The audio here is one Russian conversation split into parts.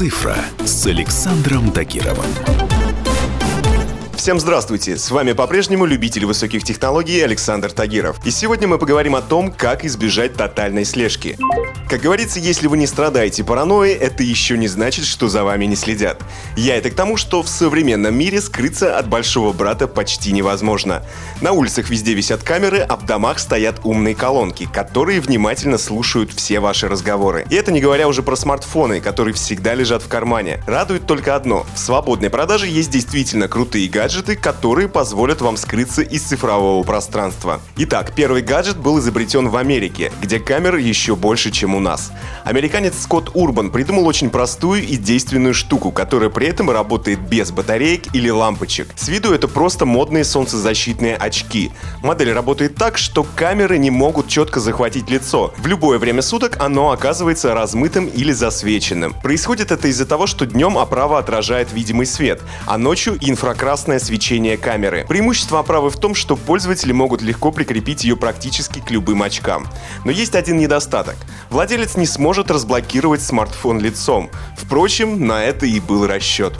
«Цифра» с Александром Тагировым. Всем здравствуйте! С вами по-прежнему любитель высоких технологий Александр Тагиров. И сегодня мы поговорим о том, как избежать тотальной слежки. Как говорится, если вы не страдаете паранойей, это еще не значит, что за вами не следят. Я это к тому, что в современном мире скрыться от большого брата почти невозможно. На улицах везде висят камеры, а в домах стоят умные колонки, которые внимательно слушают все ваши разговоры. И это не говоря уже про смартфоны, которые всегда лежат в кармане. Радует только одно. В свободной продаже есть действительно крутые гаджеты, которые позволят вам скрыться из цифрового пространства. Итак, первый гаджет был изобретен в Америке, где камер еще больше, чем у нас. Американец Скотт Урбан придумал очень простую и действенную штуку, которая при этом работает без батареек или лампочек. С виду это просто модные солнцезащитные очки. Модель работает так, что камеры не могут четко захватить лицо. В любое время суток оно оказывается размытым или засвеченным. Происходит это из-за того, что днем оправа отражает видимый свет, а ночью инфракрасное свечение камеры. Преимущество оправы в том, что пользователи могут легко прикрепить ее практически к любым очкам. Но есть один недостаток. Владелец не сможет разблокировать смартфон лицом. Впрочем, на это и был расчет.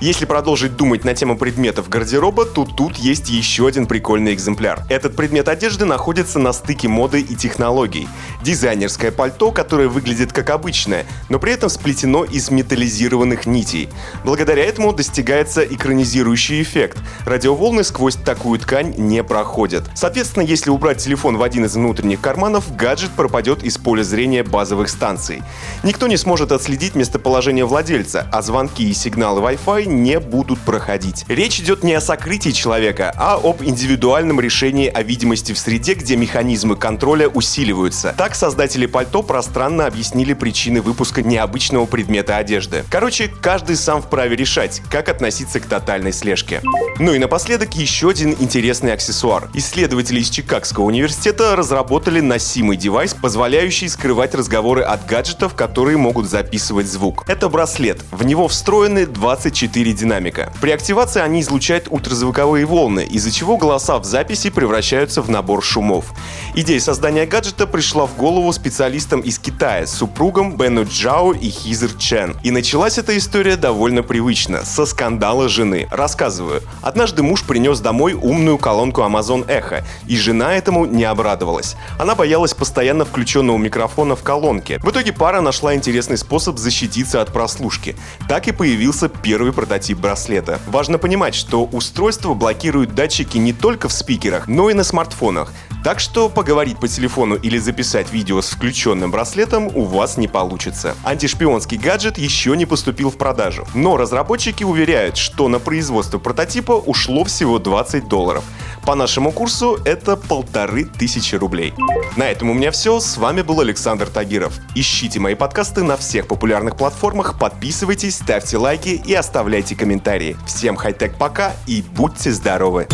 Если продолжить думать на тему предметов гардероба, то тут есть еще один прикольный экземпляр. Этот предмет одежды находится на стыке моды и технологий. Дизайнерское пальто, которое выглядит как обычное, но при этом сплетено из металлизированных нитей. Благодаря этому достигается экранизирующий эффект. Радиоволны сквозь такую ткань не проходят. Соответственно, если убрать телефон в один из внутренних карманов, гаджет пропадет из поля зрения базовых станций. Никто не сможет отследить местоположение владельца, а звонки и сигналы Wi-Fi не будут проходить. Речь идет не о сокрытии человека, а об индивидуальном решении о видимости в среде, где механизмы контроля усиливаются. Так создатели пальто пространно объяснили причины выпуска необычного предмета одежды. Короче, каждый сам вправе решать, как относиться к тотальной слежке. Ну и напоследок еще один интересный аксессуар. Исследователи из Чикагского университета разработали носимый девайс, позволяющий скрывать разговоры от гаджетов, которые могут записывать звук. Это браслет. В него встроены 24 динамика. При активации они излучают ультразвуковые волны, из-за чего голоса в записи превращаются в набор шумов. Идея создания гаджета пришла в голову специалистам из Китая, супругам Бену Джао и Хизер Чен. И началась эта история довольно привычно, со скандала жены. Рассказываю. Однажды муж принес домой умную колонку Amazon Echo, и жена этому не обрадовалась. Она боялась постоянно включенного микрофона в колонке. В итоге пара нашла интересный способ защититься от прослушки. Так и появился первый прототип браслета. Важно понимать, что устройство блокирует датчики не только в спикерах, но и на смартфонах. Так что поговорить по телефону или записать видео с включенным браслетом у вас не получится. Антишпионский гаджет еще не поступил в продажу, но разработчики уверяют, что на производство прототипа ушло всего 20 долларов. По нашему курсу это полторы тысячи рублей. На этом у меня все. С вами был Александр Тагиров. Ищите мои подкасты на всех популярных платформах, подписывайтесь, ставьте лайки и оставляйте комментарии. Всем хай-тек пока и будьте здоровы!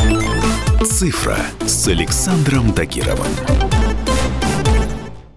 «Цифра» с Александром Тагировым.